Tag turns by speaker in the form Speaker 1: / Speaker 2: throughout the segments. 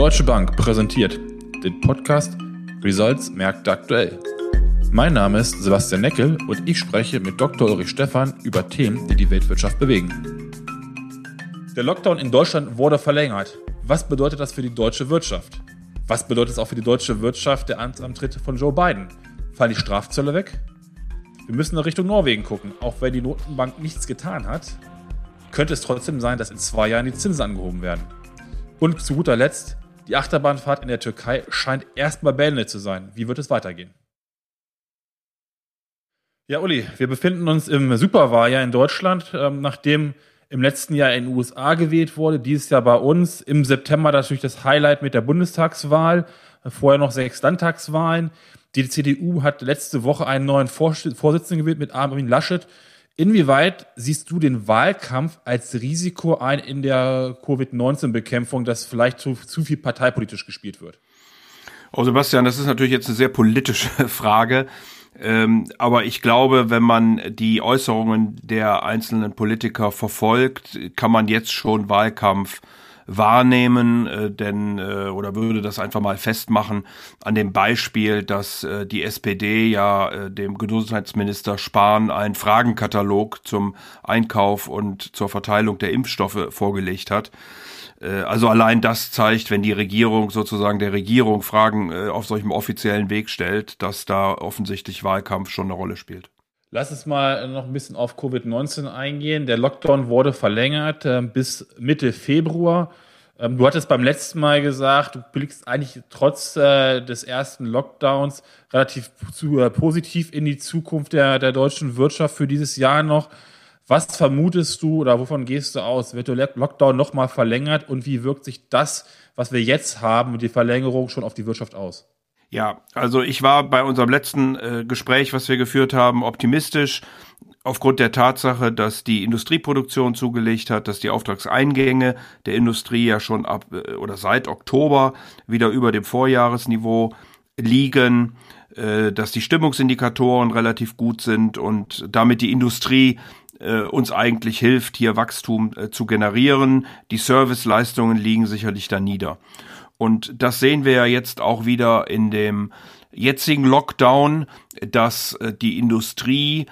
Speaker 1: Deutsche Bank präsentiert den Podcast Results Märkte aktuell. Mein Name ist Sebastian Neckel und ich spreche mit Dr. Ulrich Stephan über Themen, die die Weltwirtschaft bewegen. Der Lockdown in Deutschland wurde verlängert. Was bedeutet das für die deutsche Wirtschaft? Was bedeutet es auch für die deutsche Wirtschaft der Amtsantritt von Joe Biden? Fallen die Strafzölle weg? Wir müssen in Richtung Norwegen gucken. Auch wenn die Notenbank nichts getan hat, könnte es trotzdem sein, dass in zwei Jahren die Zinsen angehoben werden. Und zu guter Letzt, die Achterbahnfahrt in der Türkei scheint erstmal beendet zu sein. Wie wird es weitergehen? Ja, Uli, wir befinden uns im Superwahljahr in Deutschland, ähm, nachdem im letzten Jahr in den USA gewählt wurde, dieses Jahr bei uns. Im September natürlich das Highlight mit der Bundestagswahl, vorher noch sechs Landtagswahlen. Die CDU hat letzte Woche einen neuen Vorsitzenden gewählt mit Armin Laschet. Inwieweit siehst du den Wahlkampf als Risiko ein in der Covid-19-Bekämpfung, dass vielleicht zu, zu viel parteipolitisch gespielt wird?
Speaker 2: Oh, Sebastian, das ist natürlich jetzt eine sehr politische Frage. Ähm, aber ich glaube, wenn man die Äußerungen der einzelnen Politiker verfolgt, kann man jetzt schon Wahlkampf wahrnehmen, äh, denn äh, oder würde das einfach mal festmachen an dem Beispiel, dass äh, die SPD ja äh, dem Gesundheitsminister Spahn einen Fragenkatalog zum Einkauf und zur Verteilung der Impfstoffe vorgelegt hat. Äh, also allein das zeigt, wenn die Regierung sozusagen der Regierung Fragen äh, auf solchem offiziellen Weg stellt, dass da offensichtlich Wahlkampf schon eine Rolle spielt.
Speaker 1: Lass uns mal noch ein bisschen auf Covid-19 eingehen. Der Lockdown wurde verlängert äh, bis Mitte Februar. Ähm, du hattest beim letzten Mal gesagt, du blickst eigentlich trotz äh, des ersten Lockdowns relativ zu, äh, positiv in die Zukunft der, der deutschen Wirtschaft für dieses Jahr noch. Was vermutest du oder wovon gehst du aus? Wird der Lockdown nochmal verlängert und wie wirkt sich das, was wir jetzt haben, die Verlängerung schon auf die Wirtschaft aus?
Speaker 2: Ja, also ich war bei unserem letzten äh, Gespräch, was wir geführt haben, optimistisch aufgrund der Tatsache, dass die Industrieproduktion zugelegt hat, dass die Auftragseingänge der Industrie ja schon ab äh, oder seit Oktober wieder über dem Vorjahresniveau liegen, äh, dass die Stimmungsindikatoren relativ gut sind und damit die Industrie äh, uns eigentlich hilft, hier Wachstum äh, zu generieren. Die Serviceleistungen liegen sicherlich da nieder. Und das sehen wir ja jetzt auch wieder in dem jetzigen Lockdown, dass äh, die Industrie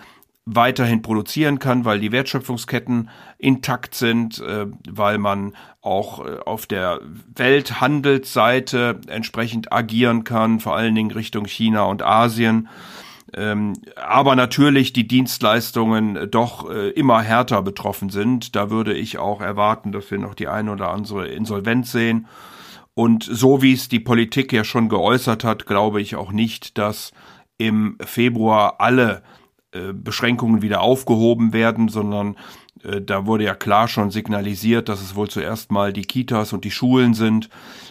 Speaker 2: weiterhin produzieren kann, weil die Wertschöpfungsketten intakt sind, äh, weil man auch äh, auf der Welthandelsseite entsprechend agieren kann, vor allen Dingen Richtung China und Asien. Ähm, aber natürlich die Dienstleistungen doch immer härter betroffen sind. Da würde ich auch erwarten, dass wir noch die eine oder andere Insolvenz sehen. Und so wie es die Politik ja schon geäußert hat, glaube ich auch nicht, dass im Februar alle äh, Beschränkungen wieder aufgehoben werden, sondern äh, da wurde ja klar schon signalisiert, dass es wohl zuerst mal die Kitas und die Schulen sind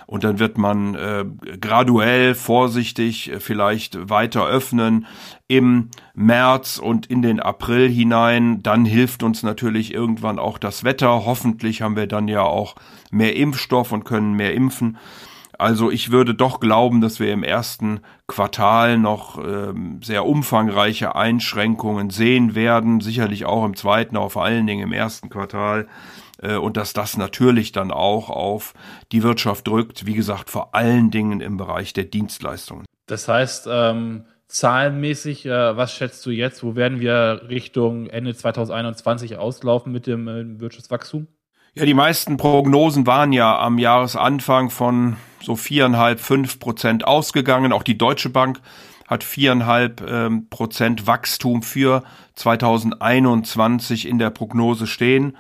Speaker 2: und dann wird man äh, graduell, vorsichtig äh, vielleicht weiter öffnen im März und in den April hinein. Dann hilft uns natürlich irgendwann auch das Wetter. Hoffentlich haben wir dann ja auch mehr Impfstoff und können mehr impfen. Also ich würde doch glauben, dass wir im ersten Quartal noch ähm, sehr umfangreiche Einschränkungen sehen werden, sicherlich auch im zweiten, aber vor allen Dingen im ersten Quartal äh, und dass das natürlich dann auch auf die Wirtschaft drückt, wie gesagt, vor allen Dingen im Bereich der Dienstleistungen.
Speaker 1: Das heißt, ähm, zahlenmäßig, äh, was schätzt du jetzt? Wo werden wir Richtung Ende 2021 auslaufen mit dem äh, Wirtschaftswachstum?
Speaker 2: Ja, die meisten Prognosen waren ja am Jahresanfang von so viereinhalb, fünf Prozent ausgegangen. Auch die Deutsche Bank hat viereinhalb ähm, Prozent Wachstum für 2021 in der Prognose stehen.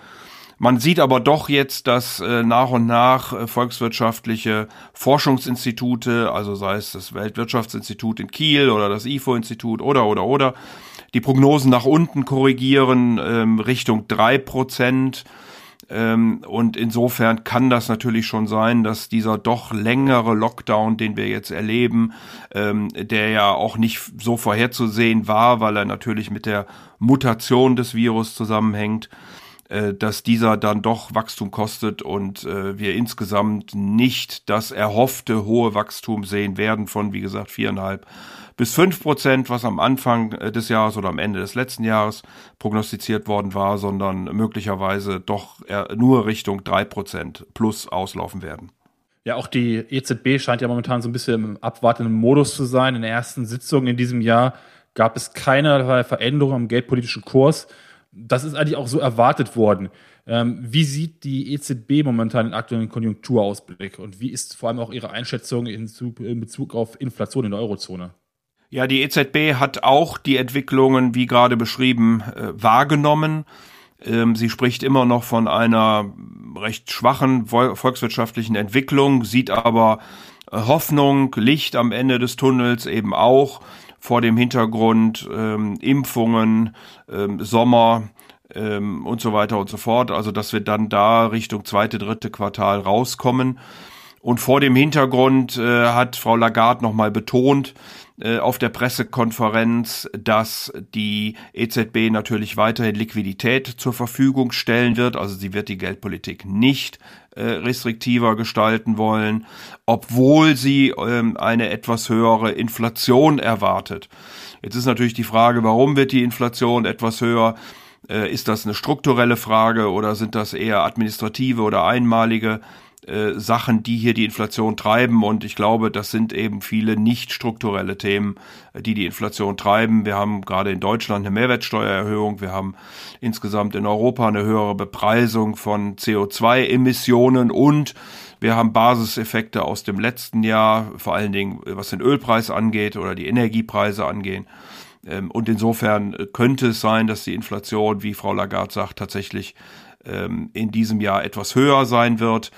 Speaker 2: Man sieht aber doch jetzt, dass äh, nach und nach äh, volkswirtschaftliche Forschungsinstitute, also sei es das Weltwirtschaftsinstitut in Kiel oder das IFO-Institut oder oder oder, die Prognosen nach unten korrigieren ähm, Richtung drei Prozent. Ähm, und insofern kann das natürlich schon sein, dass dieser doch längere Lockdown, den wir jetzt erleben, ähm, der ja auch nicht so vorherzusehen war, weil er natürlich mit der Mutation des Virus zusammenhängt, äh, dass dieser dann doch Wachstum kostet und äh, wir insgesamt nicht das erhoffte hohe Wachstum sehen werden von, wie gesagt, viereinhalb bis fünf Prozent, was am Anfang äh, des Jahres oder am Ende des letzten Jahres prognostiziert worden war, sondern möglicherweise doch nur Richtung drei Prozent plus auslaufen werden.
Speaker 1: Ja, auch die EZB scheint ja momentan so ein bisschen im abwartenden Modus zu sein. In der ersten Sitzung in diesem Jahr gab es keinerlei Veränderung am geldpolitischen Kurs. Das ist eigentlich auch so erwartet worden. Ähm, wie sieht die EZB momentan den aktuellen Konjunkturausblick und wie ist vor allem auch Ihre Einschätzung in, in Bezug auf Inflation in der Eurozone?
Speaker 2: Ja, die EZB hat auch die Entwicklungen, wie gerade beschrieben, äh, wahrgenommen. Ähm, sie spricht immer noch von einer recht schwachen volkswirtschaftlichen Entwicklung, sieht aber äh, Hoffnung, Licht am Ende des Tunnels eben auch vor dem Hintergrund ähm, Impfungen, ähm, Sommer ähm, und so weiter und so fort. Also dass wir dann da Richtung zweite, dritte Quartal rauskommen. Und vor dem Hintergrund äh, hat Frau Lagarde nochmal betont, äh, auf der Pressekonferenz, dass die EZB natürlich weiterhin Liquidität zur Verfügung stellen wird. Also sie wird die Geldpolitik nicht äh, restriktiver gestalten wollen, obwohl sie ähm, eine etwas höhere Inflation erwartet. Jetzt ist natürlich die Frage, warum wird die Inflation etwas höher? Äh, ist das eine strukturelle Frage oder sind das eher administrative oder einmalige äh, Sachen, die hier die Inflation treiben. Und ich glaube, das sind eben viele nicht strukturelle Themen, äh, die die Inflation treiben. Wir haben gerade in Deutschland eine Mehrwertsteuererhöhung. Wir haben insgesamt in Europa eine höhere Bepreisung von CO2-Emissionen und wir haben Basiseffekte aus dem letzten Jahr, vor allen Dingen was den Ölpreis angeht oder die Energiepreise angehen. Ähm, und insofern könnte es sein, dass die Inflation, wie Frau Lagarde sagt, tatsächlich ähm, in diesem Jahr etwas höher sein wird.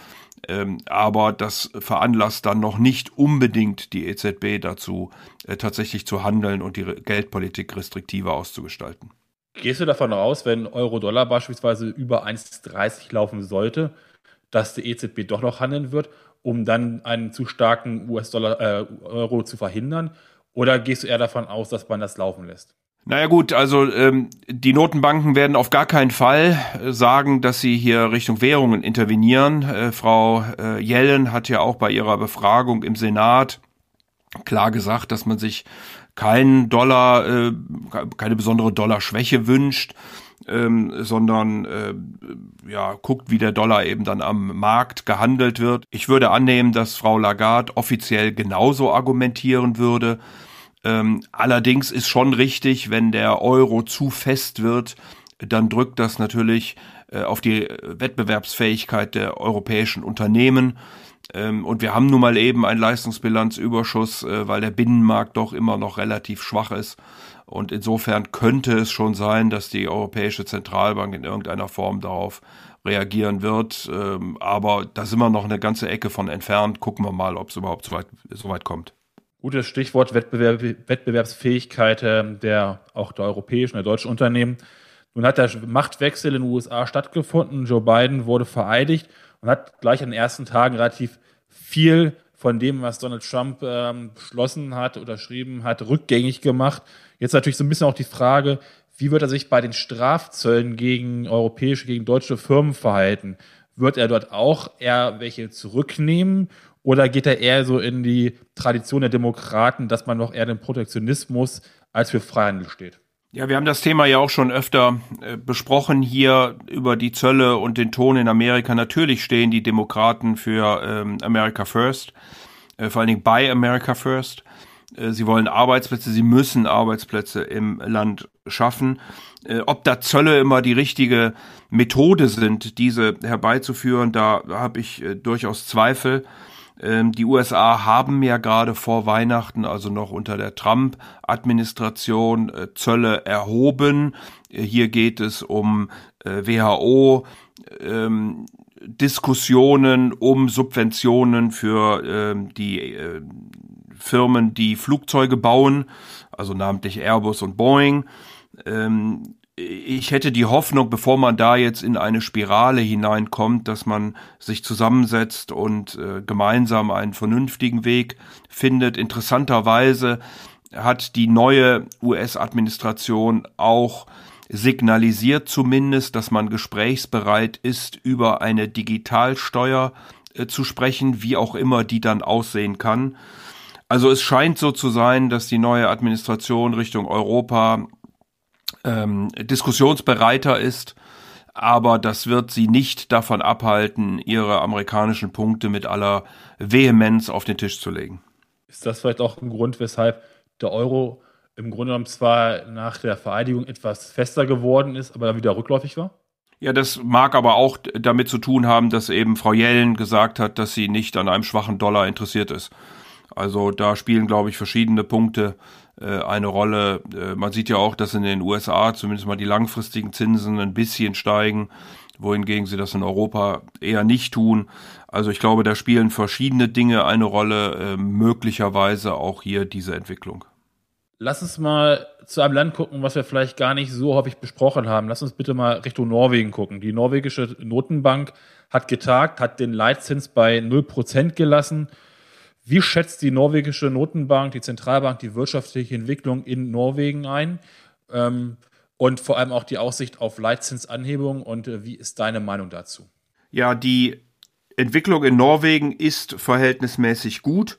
Speaker 2: Ähm, aber das veranlasst dann noch nicht unbedingt die EZB dazu, äh, tatsächlich zu handeln und die Geldpolitik restriktiver auszugestalten.
Speaker 1: Gehst du davon aus, wenn Euro-Dollar beispielsweise über 1,30 laufen sollte, dass die EZB doch noch handeln wird, um dann einen zu starken US-Dollar, äh, zu verhindern? Oder gehst du eher davon aus, dass man das laufen lässt?
Speaker 2: Naja gut, also ähm, die Notenbanken werden auf gar keinen Fall äh, sagen, dass sie hier Richtung Währungen intervenieren. Äh, Frau äh, Yellen hat ja auch bei ihrer Befragung im Senat klar gesagt, dass man sich keinen Dollar, äh, keine besondere Dollarschwäche wünscht, ähm, sondern äh, ja guckt, wie der Dollar eben dann am Markt gehandelt wird. Ich würde annehmen, dass Frau Lagarde offiziell genauso argumentieren würde. Ähm, allerdings ist schon richtig, wenn der Euro zu fest wird, dann drückt das natürlich äh, auf die Wettbewerbsfähigkeit der europäischen Unternehmen. Ähm, und wir haben nun mal eben einen Leistungsbilanzüberschuss, äh, weil der Binnenmarkt doch immer noch relativ schwach ist. Und insofern könnte es schon sein, dass die Europäische Zentralbank in irgendeiner Form darauf reagieren wird. Ähm, aber da sind wir noch eine ganze Ecke von entfernt. Gucken wir mal, ob es überhaupt so weit, so weit kommt.
Speaker 1: Gutes Stichwort Wettbewerb, Wettbewerbsfähigkeit ähm, der auch der europäischen, der deutschen Unternehmen. Nun hat der Machtwechsel in den USA stattgefunden. Joe Biden wurde vereidigt und hat gleich an den ersten Tagen relativ viel von dem, was Donald Trump ähm, beschlossen hat, unterschrieben hat, rückgängig gemacht. Jetzt natürlich so ein bisschen auch die Frage, wie wird er sich bei den Strafzöllen gegen europäische, gegen deutsche Firmen verhalten? Wird er dort auch eher welche zurücknehmen oder geht er eher so in die Tradition der Demokraten, dass man noch eher den Protektionismus als für Freihandel steht?
Speaker 2: Ja, wir haben das Thema ja auch schon öfter äh, besprochen hier über die Zölle und den Ton in Amerika. Natürlich stehen die Demokraten für ähm, America First, äh, vor allen Dingen bei America First. Äh, sie wollen Arbeitsplätze, sie müssen Arbeitsplätze im Land schaffen. Äh, ob da Zölle immer die richtige Methode sind, diese herbeizuführen, da habe ich äh, durchaus Zweifel. Ähm, die USA haben ja gerade vor Weihnachten, also noch unter der Trump-Administration, äh, Zölle erhoben. Äh, hier geht es um äh, WHO, ähm, Diskussionen um Subventionen für ähm, die Firmen, die Flugzeuge bauen, also namentlich Airbus und Boeing ich hätte die Hoffnung, bevor man da jetzt in eine Spirale hineinkommt, dass man sich zusammensetzt und äh, gemeinsam einen vernünftigen Weg findet. Interessanterweise hat die neue US-Administration auch signalisiert zumindest, dass man gesprächsbereit ist, über eine Digitalsteuer äh, zu sprechen, wie auch immer die dann aussehen kann. Also es scheint so zu sein, dass die neue Administration Richtung Europa ähm, diskussionsbereiter ist. aber das wird sie nicht davon abhalten, ihre amerikanischen Punkte mit aller Vehemenz auf den Tisch zu legen.
Speaker 1: Ist das vielleicht auch ein Grund, weshalb der Euro im Grunde genommen zwar nach der Vereidigung etwas fester geworden ist, aber dann wieder rückläufig war?
Speaker 2: Ja, das mag aber auch damit zu tun haben, dass eben Frau Jellen gesagt hat, dass sie nicht an einem schwachen Dollar interessiert ist. Also da spielen, glaube ich, verschiedene Punkte eine Rolle. Äh, man sieht ja auch, dass in den USA zumindest mal die langfristigen Zinsen ein bisschen steigen, wohingegen sie das in Europa eher nicht tun. Also ich glaube, da spielen verschiedene Dinge eine Rolle, äh, möglicherweise auch hier diese Entwicklung.
Speaker 1: Lass uns mal zu einem Land gucken, was wir vielleicht gar nicht so häufig besprochen haben. Lass uns bitte mal Richtung Norwegen gucken. Die norwegische Notenbank hat getagt, hat den Leitzins bei 0% gelassen. Wie schätzt die norwegische Notenbank, die Zentralbank, die wirtschaftliche Entwicklung in Norwegen ein? Ähm, und vor allem auch die Aussicht auf Leitzinsanhebung. Und äh, wie ist deine Meinung dazu?
Speaker 2: Ja, die Entwicklung in Norwegen ist verhältnismäßig gut.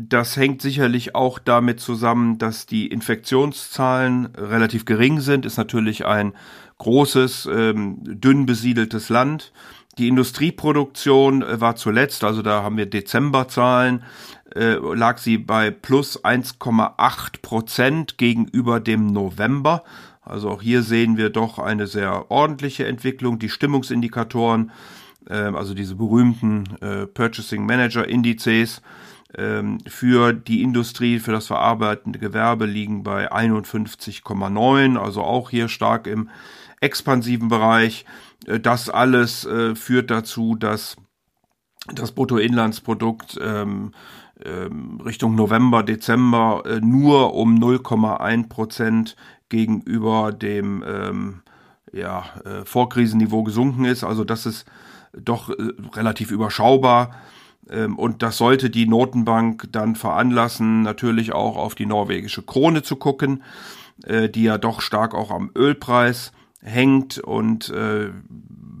Speaker 2: Das hängt sicherlich auch damit zusammen, dass die Infektionszahlen relativ gering sind. Ist natürlich ein großes, ähm, dünn besiedeltes Land. Die Industrieproduktion äh, war zuletzt, also da haben wir Dezemberzahlen, äh, lag sie bei plus 1,8 Prozent gegenüber dem November. Also auch hier sehen wir doch eine sehr ordentliche Entwicklung. Die Stimmungsindikatoren, äh, also diese berühmten äh, Purchasing Manager Indizes, ähm, für die Industrie, für das verarbeitende Gewerbe liegen bei 51,9, also auch hier stark im expansiven Bereich. Äh, das alles äh, führt dazu, dass das Bruttoinlandsprodukt ähm, ähm, Richtung November, Dezember äh, nur um 0,1 Prozent gegenüber dem ähm, ja, äh, Vorkrisenniveau gesunken ist. Also das ist doch äh, relativ überschaubar. Ähm, und das sollte die Notenbank dann veranlassen, natürlich auch auf die norwegische Krone zu gucken, äh, die ja doch stark auch am Ölpreis hängt und äh,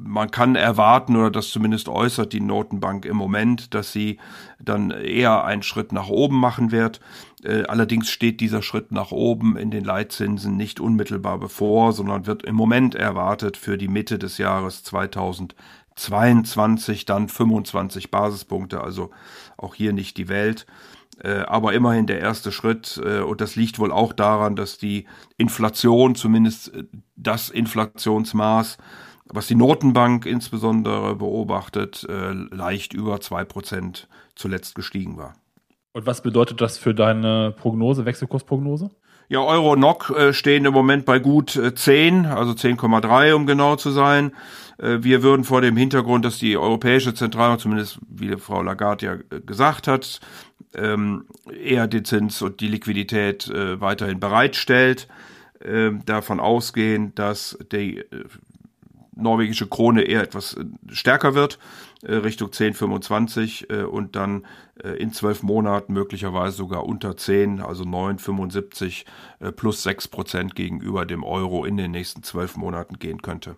Speaker 2: man kann erwarten oder das zumindest äußert die Notenbank im Moment, dass sie dann eher einen Schritt nach oben machen wird. Äh, allerdings steht dieser Schritt nach oben in den Leitzinsen nicht unmittelbar bevor, sondern wird im Moment erwartet für die Mitte des Jahres 2000 22, dann 25 Basispunkte, also auch hier nicht die Welt. Äh, aber immerhin der erste Schritt. Äh, und das liegt wohl auch daran, dass die Inflation, zumindest äh, das Inflationsmaß, was die Notenbank insbesondere beobachtet, leicht über zwei Prozent zuletzt gestiegen war.
Speaker 1: Und was bedeutet das für deine Prognose, Wechselkursprognose?
Speaker 2: Ja, Euro NOC äh, stehen im Moment bei gut äh, 10, also 10,3 um genau zu sein. Äh, wir würden vor dem Hintergrund, dass die Europäische Zentralbank, zumindest wie Frau Lagarde ja äh, gesagt hat, ähm, eher den Zins und die Liquidität äh, weiterhin bereitstellt, äh, davon ausgehen, dass die äh, norwegische Krone eher etwas äh, stärker wird, äh, Richtung 10,25 äh, und dann äh, in zwölf Monaten möglicherweise sogar unter 10, also 9,75 äh, plus 6 Prozent gegenüber dem Euro in den nächsten zwölf Monaten gehen könnte.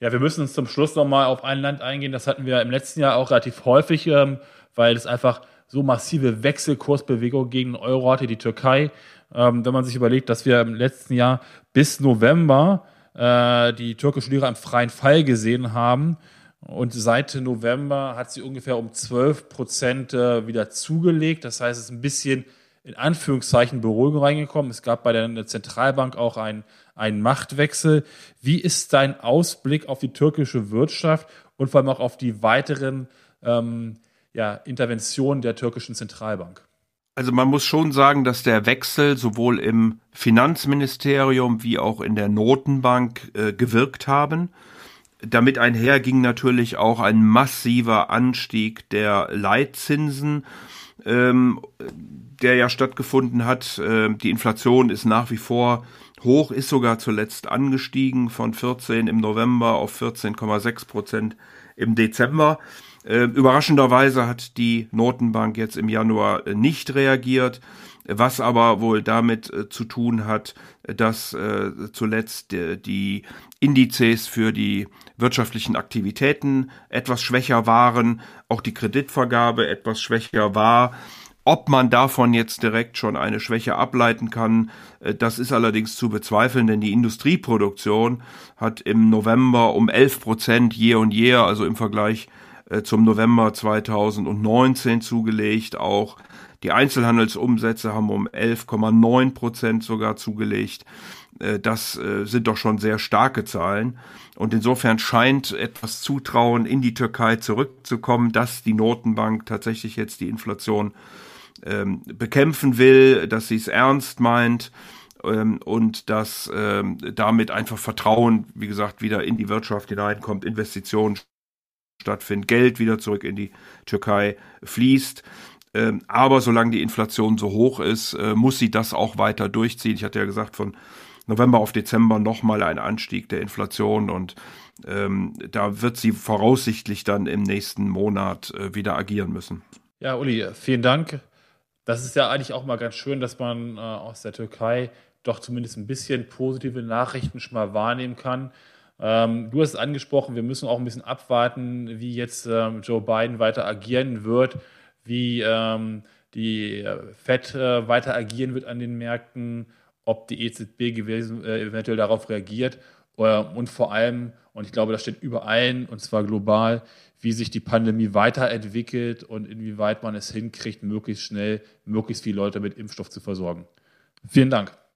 Speaker 1: Ja, wir müssen uns zum Schluss nochmal auf ein Land eingehen. Das hatten wir im letzten Jahr auch relativ häufig, ähm, weil es einfach so massive Wechselkursbewegungen gegen den Euro hatte, die Türkei. Ähm, wenn man sich überlegt, dass wir im letzten Jahr bis November äh, die türkische Lira im freien Fall gesehen haben. Und seit November hat sie ungefähr um 12 Prozent äh, wieder zugelegt. Das heißt, es ist ein bisschen in Anführungszeichen Beruhigung reingekommen. Es gab bei der Zentralbank auch einen, einen Machtwechsel. Wie ist dein Ausblick auf die türkische Wirtschaft und vor allem auch auf die weiteren ähm, ja, Interventionen der türkischen Zentralbank?
Speaker 2: Also man muss schon sagen, dass der Wechsel sowohl im Finanzministerium wie auch in der Notenbank äh, gewirkt haben. Damit einher ging natürlich auch ein massiver Anstieg der Leitzinsen, ähm, der ja stattgefunden hat. Äh, die Inflation ist nach wie vor hoch, ist sogar zuletzt angestiegen von 14 im November auf 14,6 Prozent im Dezember. Äh, überraschenderweise hat die Notenbank jetzt im Januar äh, nicht reagiert, was aber wohl damit äh, zu tun hat, dass äh, zuletzt äh, die Indizes für die wirtschaftlichen Aktivitäten etwas schwächer waren, auch die Kreditvergabe etwas schwächer war Ob man davon jetzt direkt schon eine Schwäche ableiten kann, äh, das ist allerdings zu bezweifeln, denn die Industrieproduktion hat im November um 11 Prozent year und year, also im Vergleich äh, zum November 2019 zugelegt. Auch die Einzelhandelsumsätze haben um 11,9 Prozent sogar zugelegt. Äh, das sind doch schon sehr starke Zahlen. Und insofern scheint etwas Zutrauen in die Türkei zurückzukommen, dass die Notenbank tatsächlich jetzt die Inflation ähm, bekämpfen will, dass sie es ernst meint ähm, und dass ähm, damit einfach Vertrauen, wie gesagt, wieder in die Wirtschaft hineinkommt, Investitionen stattfinden, Geld wieder zurück in die Türkei fließt. Ähm, aber solange die Inflation so hoch ist, äh, muss sie das auch weiter durchziehen. Ich hatte ja gesagt, von November auf Dezember nochmal ein Anstieg der Inflation und ähm, da wird sie voraussichtlich dann im nächsten Monat äh, wieder agieren müssen.
Speaker 1: Ja, Uli, vielen Dank das ist ja eigentlich auch mal ganz schön, dass man äh, aus der Türkei doch zumindest ein bisschen positive Nachrichten schon mal wahrnehmen kann. Ähm, du hast es angesprochen, wir müssen auch ein bisschen abwarten, wie jetzt ähm, Joe Biden weiter agieren wird, wie ähm, die äh, Fed äh, weiter agieren wird an den Märkten, ob die EZB gewesen, äh, eventuell darauf reagiert äh, und vor allem, und ich glaube, das steht über allen, und zwar global, wie sich die Pandemie weiterentwickelt und inwieweit man es hinkriegt, möglichst schnell möglichst viele Leute mit Impfstoff zu versorgen. Vielen Dank.